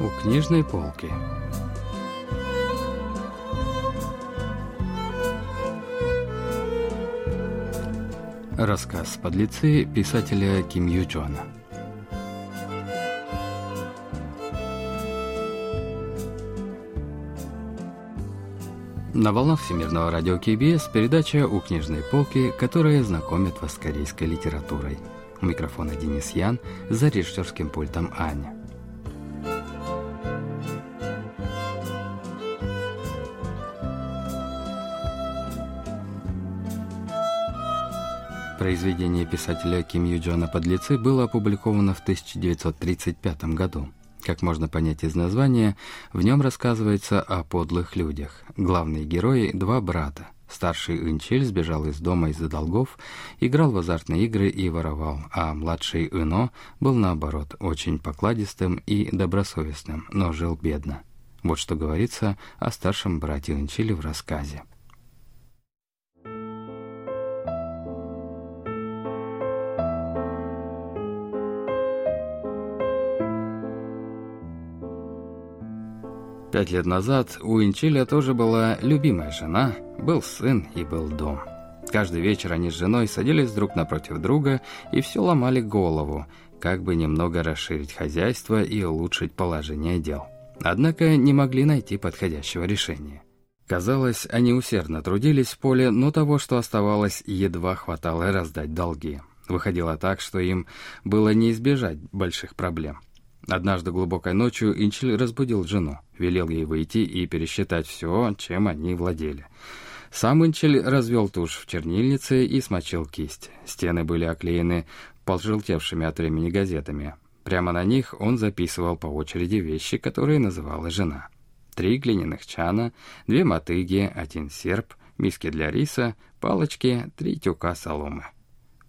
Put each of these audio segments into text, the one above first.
У книжной полки. Рассказ «Подлецы» писателя Ким Ю Джона. На волнах Всемирного радио КБС передача «У книжной полки», которая знакомит вас с корейской литературой. У микрофона Денис Ян, за режиссерским пультом Аня. Произведение писателя Ким Ю Джона «Подлецы» было опубликовано в 1935 году. Как можно понять из названия, в нем рассказывается о подлых людях. Главные герои – два брата. Старший Инчель сбежал из дома из-за долгов, играл в азартные игры и воровал, а младший Ино был, наоборот, очень покладистым и добросовестным, но жил бедно. Вот что говорится о старшем брате Инчиле в рассказе. Пять лет назад у Инчиля тоже была любимая жена, был сын и был дом. Каждый вечер они с женой садились друг напротив друга и все ломали голову, как бы немного расширить хозяйство и улучшить положение дел. Однако не могли найти подходящего решения. Казалось, они усердно трудились в поле, но того, что оставалось, едва хватало раздать долги. Выходило так, что им было не избежать больших проблем. Однажды глубокой ночью Инчель разбудил жену, велел ей выйти и пересчитать все, чем они владели. Сам Инчель развел тушь в чернильнице и смочил кисть. Стены были оклеены пожелтевшими от времени газетами. Прямо на них он записывал по очереди вещи, которые называла жена. Три глиняных чана, две мотыги, один серп, миски для риса, палочки, три тюка соломы.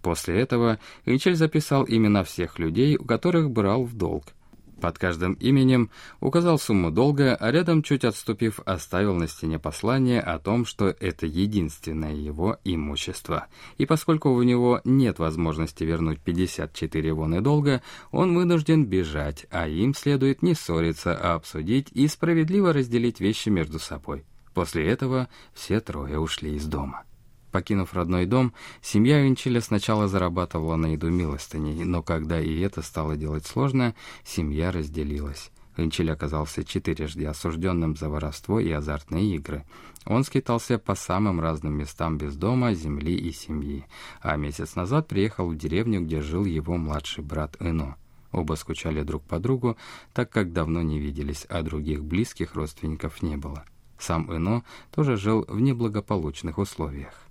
После этого Инчель записал имена всех людей, у которых брал в долг, под каждым именем указал сумму долга, а рядом, чуть отступив, оставил на стене послание о том, что это единственное его имущество. И поскольку у него нет возможности вернуть 54 воны долга, он вынужден бежать, а им следует не ссориться, а обсудить и справедливо разделить вещи между собой. После этого все трое ушли из дома. Покинув родной дом, семья Винчеля сначала зарабатывала на еду милостыней, но когда и это стало делать сложно, семья разделилась. Винчель оказался четырежды осужденным за воровство и азартные игры. Он скитался по самым разным местам без дома, земли и семьи, а месяц назад приехал в деревню, где жил его младший брат Ино. Оба скучали друг по другу, так как давно не виделись, а других близких родственников не было. Сам Ино тоже жил в неблагополучных условиях.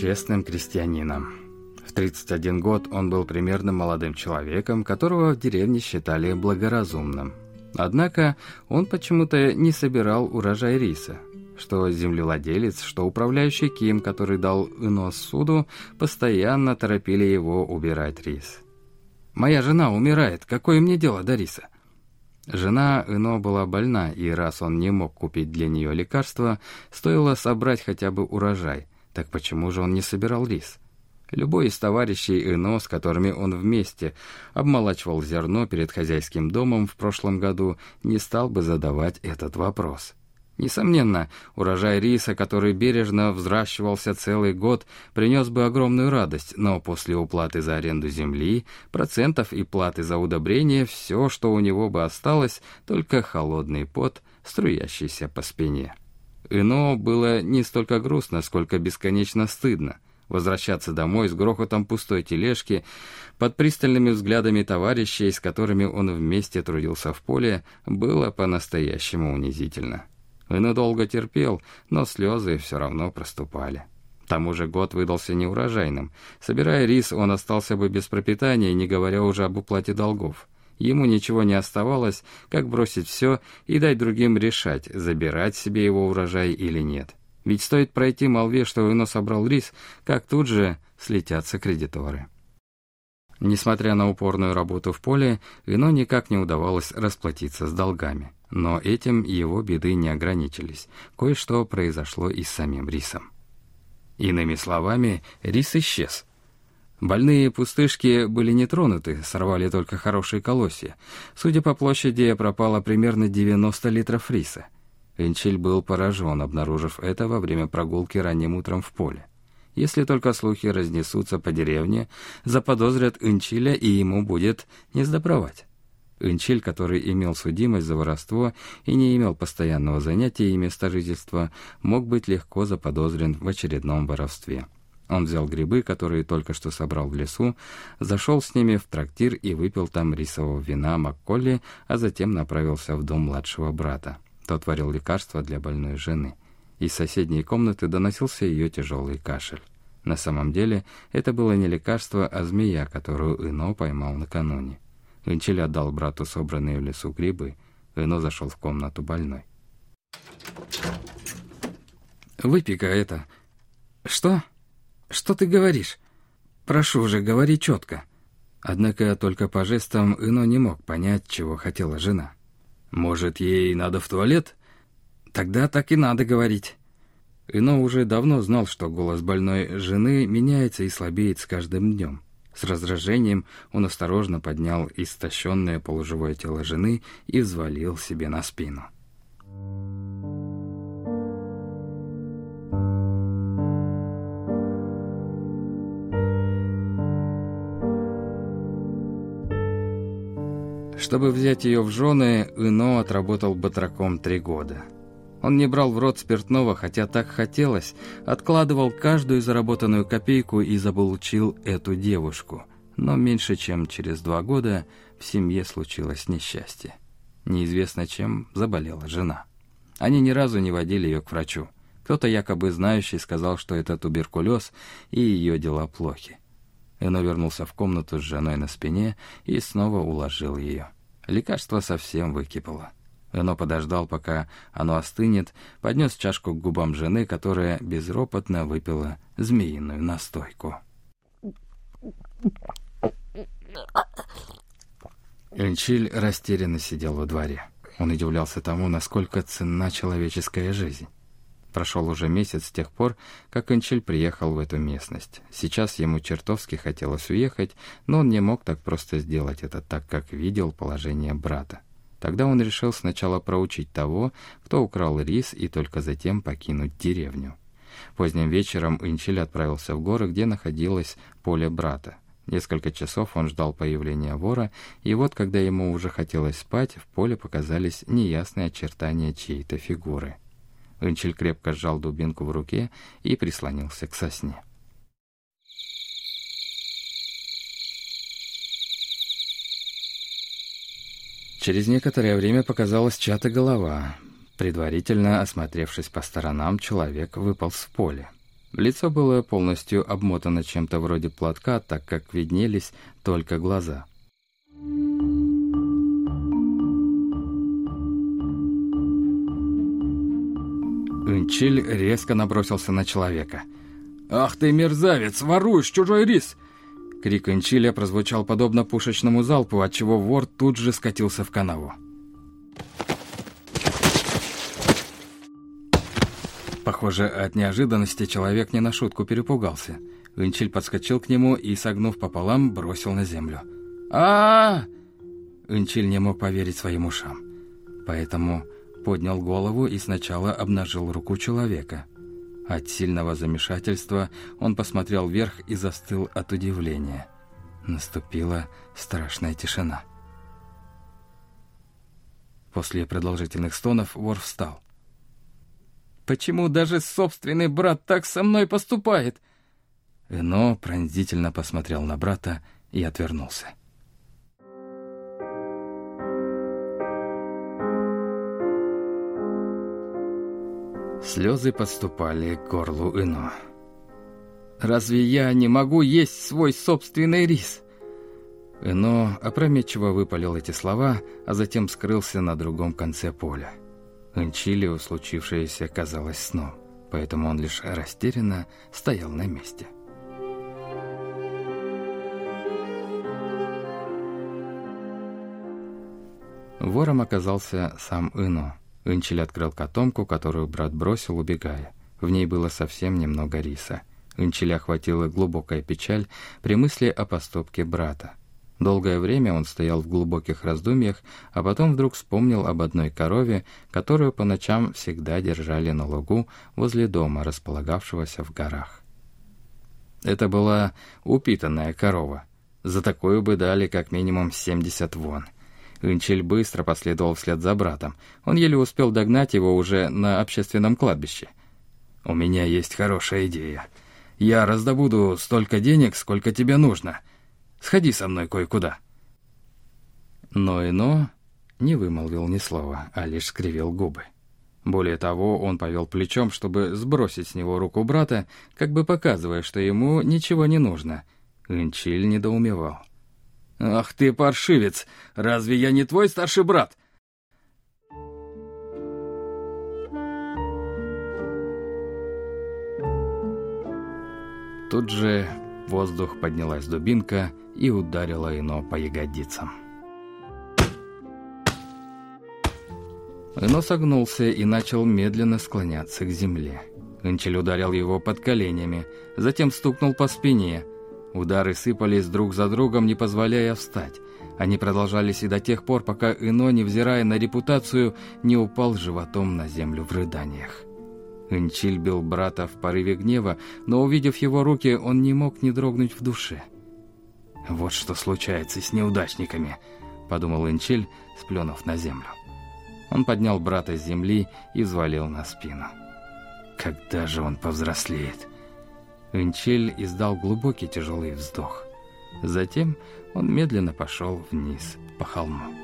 Честным крестьянином. В 31 год он был примерно молодым человеком, которого в деревне считали благоразумным. Однако он почему-то не собирал урожай риса, что землевладелец, что управляющий Ким, который дал Ино суду, постоянно торопили его убирать рис. Моя жена умирает, какое мне дело до риса?» Жена Ино была больна, и раз он не мог купить для нее лекарства, стоило собрать хотя бы урожай. Так почему же он не собирал рис? Любой из товарищей Ино, с которыми он вместе обмолачивал зерно перед хозяйским домом в прошлом году, не стал бы задавать этот вопрос. Несомненно, урожай риса, который бережно взращивался целый год, принес бы огромную радость, но после уплаты за аренду земли, процентов и платы за удобрение, все, что у него бы осталось, только холодный пот, струящийся по спине. Ино было не столько грустно, сколько бесконечно стыдно. Возвращаться домой с грохотом пустой тележки, под пристальными взглядами товарищей, с которыми он вместе трудился в поле, было по-настоящему унизительно. Он и долго терпел, но слезы все равно проступали. К тому же год выдался неурожайным. Собирая рис, он остался бы без пропитания, не говоря уже об уплате долгов. Ему ничего не оставалось, как бросить все и дать другим решать, забирать себе его урожай или нет. Ведь стоит пройти молве, что Ино собрал рис, как тут же слетятся кредиторы. Несмотря на упорную работу в поле, Ино никак не удавалось расплатиться с долгами. Но этим его беды не ограничились. Кое-что произошло и с самим рисом. Иными словами, рис исчез. Больные пустышки были не тронуты, сорвали только хорошие колосья. Судя по площади, пропало примерно 90 литров риса. Энчиль был поражен, обнаружив это во время прогулки ранним утром в поле. Если только слухи разнесутся по деревне, заподозрят Инчиля, и ему будет не сдобровать. Инчиль, который имел судимость за воровство и не имел постоянного занятия и места жительства, мог быть легко заподозрен в очередном воровстве. Он взял грибы, которые только что собрал в лесу, зашел с ними в трактир и выпил там рисового вина Макколли, а затем направился в дом младшего брата. Тот варил лекарства для больной жены. Из соседней комнаты доносился ее тяжелый кашель. На самом деле, это было не лекарство, а змея, которую Ино поймал накануне. Венчель отдал брату собранные в лесу грибы. Ино зашел в комнату больной. «Выпей-ка это». «Что? Что ты говоришь? Прошу же, говори четко». Однако только по жестам Ино не мог понять, чего хотела жена. «Может, ей надо в туалет?» Тогда так и надо говорить. Ино уже давно знал, что голос больной жены меняется и слабеет с каждым днем. С раздражением он осторожно поднял истощенное полуживое тело жены и взвалил себе на спину. Чтобы взять ее в жены, Ино отработал батраком три года – он не брал в рот спиртного, хотя так хотелось, откладывал каждую заработанную копейку и заполучил эту девушку. Но меньше чем через два года в семье случилось несчастье. Неизвестно чем заболела жена. Они ни разу не водили ее к врачу. Кто-то якобы знающий сказал, что это туберкулез, и ее дела плохи. Эно вернулся в комнату с женой на спине и снова уложил ее. Лекарство совсем выкипало. Рено подождал, пока оно остынет, поднес чашку к губам жены, которая безропотно выпила змеиную настойку. Энчиль растерянно сидел во дворе. Он удивлялся тому, насколько ценна человеческая жизнь. Прошел уже месяц с тех пор, как Энчиль приехал в эту местность. Сейчас ему чертовски хотелось уехать, но он не мог так просто сделать это, так как видел положение брата. Тогда он решил сначала проучить того, кто украл рис, и только затем покинуть деревню. Поздним вечером Инчиль отправился в горы, где находилось поле брата. Несколько часов он ждал появления вора, и вот, когда ему уже хотелось спать, в поле показались неясные очертания чьей-то фигуры. Инчиль крепко сжал дубинку в руке и прислонился к сосне. Через некоторое время показалась чья-то голова. Предварительно осмотревшись по сторонам, человек выполз в поле. Лицо было полностью обмотано чем-то вроде платка, так как виднелись только глаза. Инчиль резко набросился на человека. «Ах ты мерзавец! Воруешь чужой рис! Крик Энчиля прозвучал подобно пушечному залпу, отчего вор тут же скатился в канаву. Похоже, от неожиданности человек не на шутку перепугался. Энчиль подскочил к нему и, согнув пополам, бросил на землю. а, -а, -а не мог поверить своим ушам. Поэтому поднял голову и сначала обнажил руку человека – от сильного замешательства он посмотрел вверх и застыл от удивления. Наступила страшная тишина. После продолжительных стонов вор встал. «Почему даже собственный брат так со мной поступает?» Эно пронзительно посмотрел на брата и отвернулся. Слезы подступали к горлу Ино. «Разве я не могу есть свой собственный рис?» Ино опрометчиво выпалил эти слова, а затем скрылся на другом конце поля. Инчилио случившееся казалось сном, поэтому он лишь растерянно стоял на месте. Вором оказался сам Ино. Инчель открыл котомку, которую брат бросил, убегая. В ней было совсем немного риса. Инчеля охватила глубокая печаль при мысли о поступке брата. Долгое время он стоял в глубоких раздумьях, а потом вдруг вспомнил об одной корове, которую по ночам всегда держали на лугу возле дома, располагавшегося в горах. Это была упитанная корова. За такую бы дали как минимум 70 вон. Инчель быстро последовал вслед за братом. Он еле успел догнать его уже на общественном кладбище. «У меня есть хорошая идея. Я раздобуду столько денег, сколько тебе нужно», Сходи со мной кое-куда». Но Ино не вымолвил ни слова, а лишь скривил губы. Более того, он повел плечом, чтобы сбросить с него руку брата, как бы показывая, что ему ничего не нужно. Инчиль недоумевал. «Ах ты, паршивец! Разве я не твой старший брат?» Тут же в воздух поднялась дубинка — и ударила Ино по ягодицам. Ино согнулся и начал медленно склоняться к земле. Инчель ударил его под коленями, затем стукнул по спине. Удары сыпались друг за другом, не позволяя встать. Они продолжались и до тех пор, пока Ино, невзирая на репутацию, не упал животом на землю в рыданиях. Инчиль бил брата в порыве гнева, но, увидев его руки, он не мог не дрогнуть в душе. «Вот что случается с неудачниками», — подумал Инчель, сплюнув на землю. Он поднял брата с земли и взвалил на спину. «Когда же он повзрослеет?» Инчель издал глубокий тяжелый вздох. Затем он медленно пошел вниз по холму.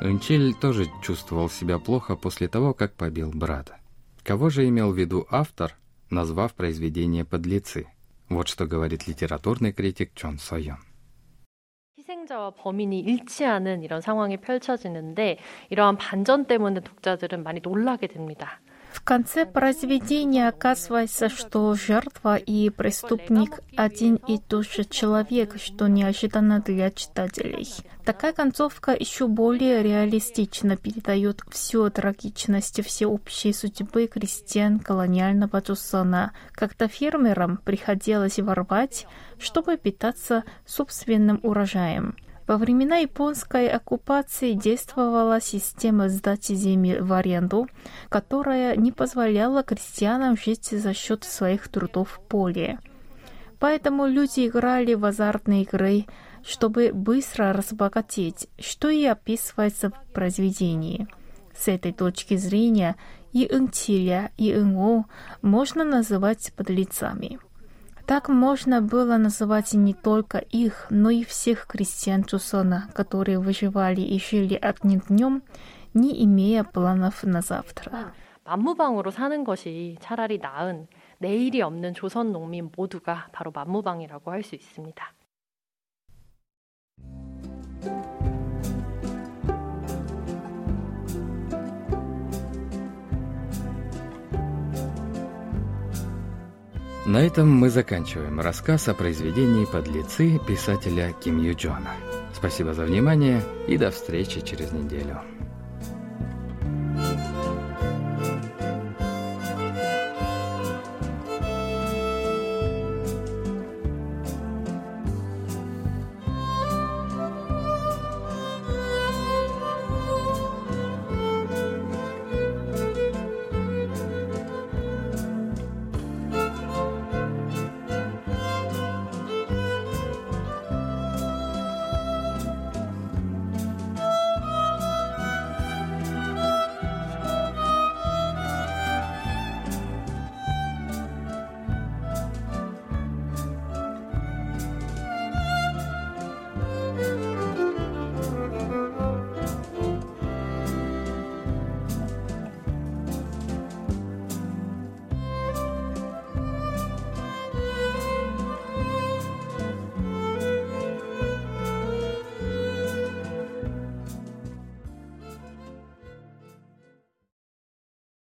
Унчель тоже чувствовал себя плохо после того, как побил брата. Кого же имел в виду автор, назвав произведение «Подлецы»? Вот что говорит литературный критик Чон Сойон. 희생자와 범인이 일치하는 이런 상황이 펼쳐지는데 이러한 반전 때문에 독자들은 많이 놀라게 됩니다. В конце произведения оказывается, что жертва и преступник один и тот же человек, что неожиданно для читателей. Такая концовка еще более реалистично передает всю трагичность всеобщей судьбы крестьян колониального Джусона, когда фермерам приходилось ворвать, чтобы питаться собственным урожаем. Во времена японской оккупации действовала система сдачи земель в аренду, которая не позволяла крестьянам жить за счет своих трудов в поле. Поэтому люди играли в азартные игры, чтобы быстро разбогатеть, что и описывается в произведении. С этой точки зрения и Интиля, и Инго можно называть подлецами. Так можно было называть не только их, но и всех крестьян Чусона, которые выживали и жили одним днем, не имея планов на завтра. 만무방으로 사는 것이 차라리 나은 내일이 없는 조선 농민 모두가 바로 만무방이라고 할 수 있습니다. На этом мы заканчиваем рассказ о произведении «Подлецы» писателя Ким Ю Джона. Спасибо за внимание и до встречи через неделю.